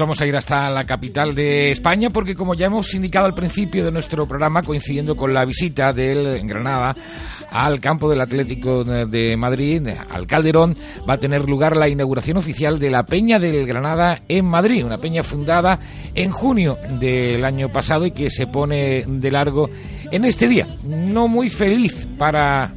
vamos a ir hasta la capital de España porque como ya hemos indicado al principio de nuestro programa, coincidiendo con la visita del Granada al campo del Atlético de Madrid, al Calderón, va a tener lugar la inauguración oficial de la Peña del Granada en Madrid, una peña fundada en junio del año pasado y que se pone de largo en este día. No muy feliz para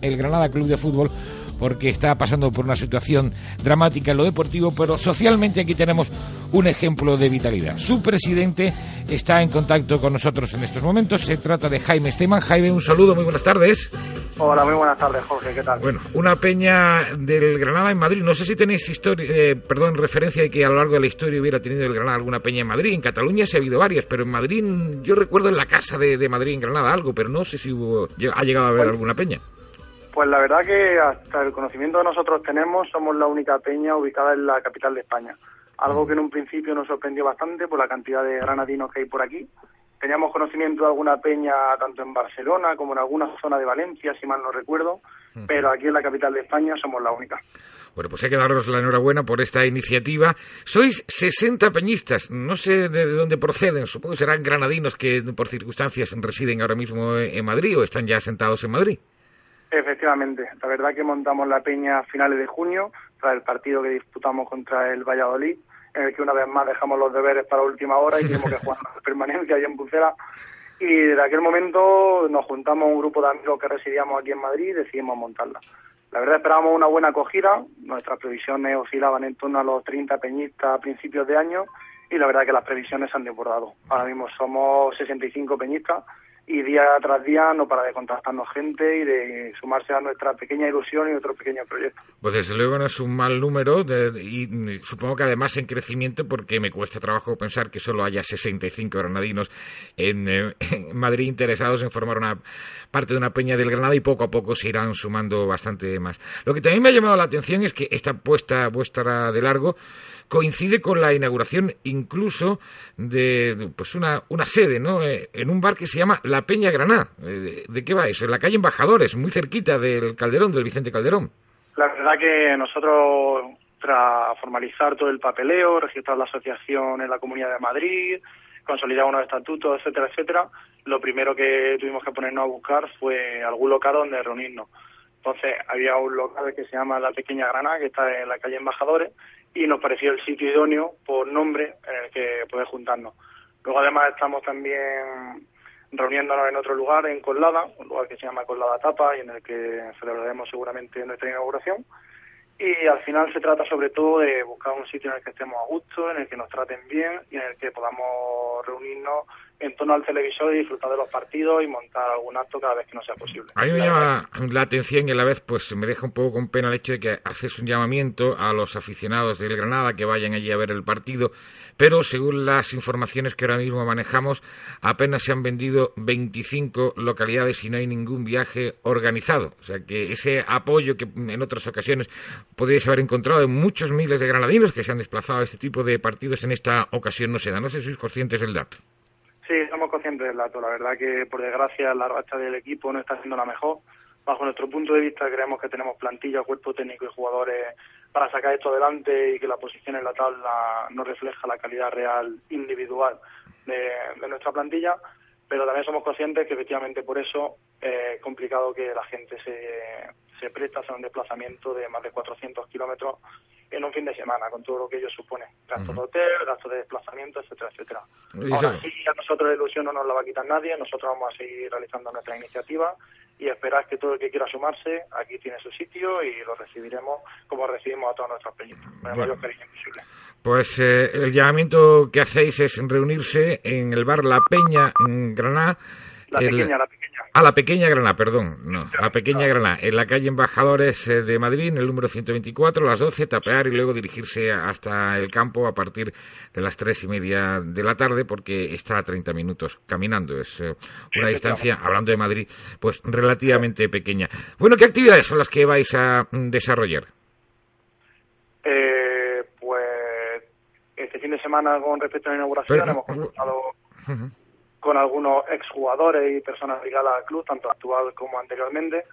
el Granada Club de Fútbol porque está pasando por una situación dramática en lo deportivo, pero socialmente aquí tenemos un ejemplo de vitalidad. Su presidente está en contacto con nosotros en estos momentos. Se trata de Jaime Esteban. Jaime, un saludo, muy buenas tardes. Hola, muy buenas tardes, Jorge, ¿qué tal? Bueno, una peña del Granada en Madrid. No sé si tenéis historia, eh, perdón, referencia de que a lo largo de la historia hubiera tenido el Granada alguna peña en Madrid. En Cataluña se ha habido varias, pero en Madrid, yo recuerdo en la casa de, de Madrid en Granada algo, pero no sé si hubo, ha llegado a haber alguna peña. Pues la verdad que hasta el conocimiento que nosotros tenemos somos la única peña ubicada en la capital de España. Algo que en un principio nos sorprendió bastante por la cantidad de granadinos que hay por aquí. Teníamos conocimiento de alguna peña tanto en Barcelona como en alguna zona de Valencia, si mal no recuerdo, pero aquí en la capital de España somos la única. Bueno, pues hay que daros la enhorabuena por esta iniciativa. Sois 60 peñistas, no sé de dónde proceden, supongo que serán granadinos que por circunstancias residen ahora mismo en Madrid o están ya asentados en Madrid. Efectivamente, la verdad que montamos la peña a finales de junio, tras el partido que disputamos contra el Valladolid, en el que una vez más dejamos los deberes para última hora y tenemos que jugar la permanencia ahí en Pucela. Y desde aquel momento nos juntamos un grupo de amigos que residíamos aquí en Madrid y decidimos montarla. La verdad esperábamos una buena acogida, nuestras previsiones oscilaban en torno a los 30 peñistas a principios de año y la verdad que las previsiones se han desbordado. Ahora mismo somos 65 peñistas y día tras día no para de contactarnos gente y de sumarse a nuestra pequeña ilusión y otro pequeño proyecto. Pues desde luego no es un mal número y supongo que además en crecimiento porque me cuesta trabajo pensar que solo haya 65 granadinos eh, en, Madrid interesados en formar una parte de una peña del Granada y poco a poco se irán sumando bastante más. Lo que también me ha llamado la atención es que esta puesta vuestra de largo coincide con la inauguración incluso de pues una, una sede, ¿no? Eh, en un bar que se llama La Peña Graná. Eh, ¿De qué va eso? En la calle Embajadores, muy cerquita del Calderón, del Vicente Calderón. La verdad que nosotros, tras formalizar todo el papeleo, registrar la asociación en la Comunidad de Madrid, consolidar unos estatutos, etcétera, etcétera, lo primero que tuvimos que ponernos a buscar fue algún local donde reunirnos. Entonces había un local que se llama La Pequeña Granada, que está en la calle Embajadores, y nos pareció el sitio idóneo por nombre en el que poder juntarnos. Luego además estamos también reuniéndonos en otro lugar, en Colada, un lugar que se llama Colada Tapa y en el que celebraremos seguramente nuestra inauguración. Y al final se trata sobre todo de buscar un sitio en el que estemos a gusto, en el que nos traten bien y en el que podamos reunirnos en torno al televisor y disfrutar de los partidos y montar algún acto cada vez que no sea posible. A mí me llama la atención y a la vez pues me deja un poco con pena el hecho de que haces un llamamiento a los aficionados del Granada que vayan allí a ver el partido, pero según las informaciones que ahora mismo manejamos, apenas se han vendido 25 localidades y no hay ningún viaje organizado. O sea que ese apoyo que en otras ocasiones podríais haber encontrado en muchos miles de granadinos que se han desplazado a este tipo de partidos en esta ocasión no se da. No sé si sois conscientes del dato. Sí, somos conscientes del dato. La verdad que, por desgracia, la racha del equipo no está siendo la mejor. Bajo nuestro punto de vista, creemos que tenemos plantilla, cuerpo técnico y jugadores para sacar esto adelante y que la posición en la tabla no refleja la calidad real individual de, nuestra plantilla. Pero también somos conscientes que, efectivamente, por eso es complicado que la gente se, se presta a hacer un desplazamiento de más de 400 kilómetros en un fin de semana, con todo lo que ello supone. Gastos de hotel, gastos de desplazamiento, etcétera, etcétera. Ahora sí, a nosotros la ilusión no nos la va a quitar nadie, nosotros vamos a seguir realizando nuestra iniciativa y esperar que todo el que quiera sumarse, aquí tiene su sitio y lo recibiremos como recibimos a todos nuestros peñitos, con el mayor cariño posible. Pues eh, el llamamiento que hacéis es reunirse en el bar La Peña en Granada. La pequeña, la pequeña. Ah, la pequeña Granada, perdón. No, la pequeña Granada. En la calle Embajadores eh, de Madrid, en el número 124, a las 12, tapear y luego dirigirse hasta el campo a partir de las tres y media de la tarde, porque está a 30 minutos caminando. Es eh, una distancia, hablando de Madrid, pues relativamente pequeña. Bueno, ¿qué actividades son las que vais a mm, desarrollar? Eh, pues este fin de semana, con respecto a la inauguración, hemos consultado con algunos exjugadores y personas ligadas al club, tanto actual como anteriormente.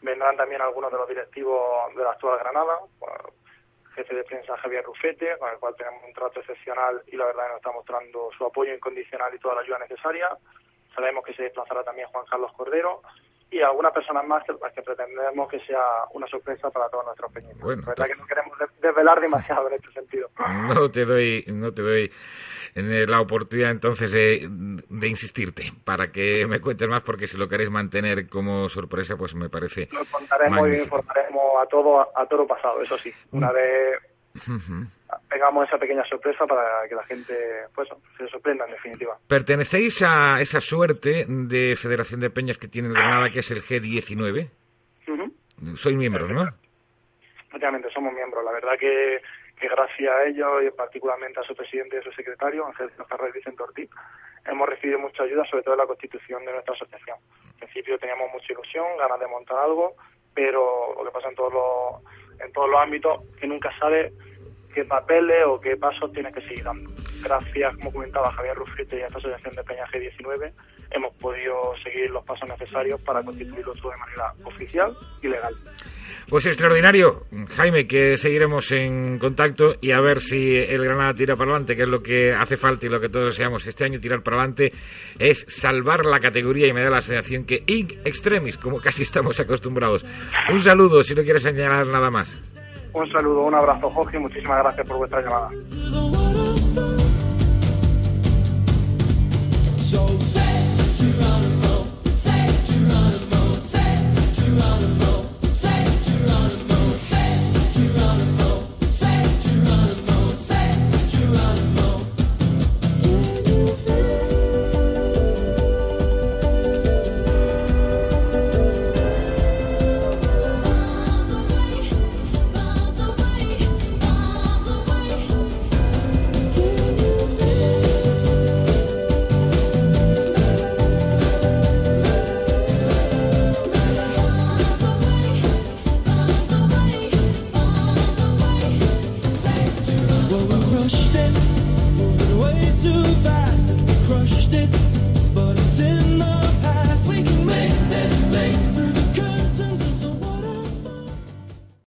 Vendrán también algunos de los directivos de la actual Granada, jefe de prensa Javier Rufete, con el cual tenemos un trato excepcional y la verdad nos está mostrando su apoyo incondicional y toda la ayuda necesaria. Sabemos que se desplazará también Juan Carlos Cordero y algunas personas más que, que pretendemos que sea una sorpresa para todos nuestros pequeños. Bueno, la verdad que no queremos desvelar demasiado en este sentido. No te doy, no te doy eh, la oportunidad entonces de, insistirte para que me cuentes más porque si lo queréis mantener como sorpresa pues me parece Lo contaremos y informaremos a todo a todo pasado eso sí una vez tengamos esa pequeña sorpresa para que la gente pues se sorprenda en definitiva pertenecéis a esa suerte de Federación de Peñas que tiene Granada que es el G19 soy miembros ¿no? Efectivamente, somos miembros. La verdad que que gracias a ellos y particularmente a su presidente y a su secretario, Ángel Ferrer y Vicente Ortiz, hemos recibido mucha ayuda, sobre todo en la constitución de nuestra asociación. En principio teníamos mucha ilusión, ganas de montar algo, pero lo que pasa en todos los, en todos los ámbitos, que nunca sabe qué papeles o qué pasos tiene que seguir dando. Gracias, como comentaba Javier Rufrito y a esta asociación de Peña G19, hemos podido seguir los pasos necesarios para constituirlo todo de manera oficial y legal. Pues extraordinario, Jaime, que seguiremos en contacto y a ver si el Granada tira para adelante, que es lo que hace falta y lo que todos deseamos este año tirar para adelante, es salvar la categoría y me da la sensación que in extremis, como casi estamos acostumbrados. Un saludo, si no quieres señalar nada más. Un saludo, un abrazo, Jorge, y muchísimas gracias por vuestra llamada.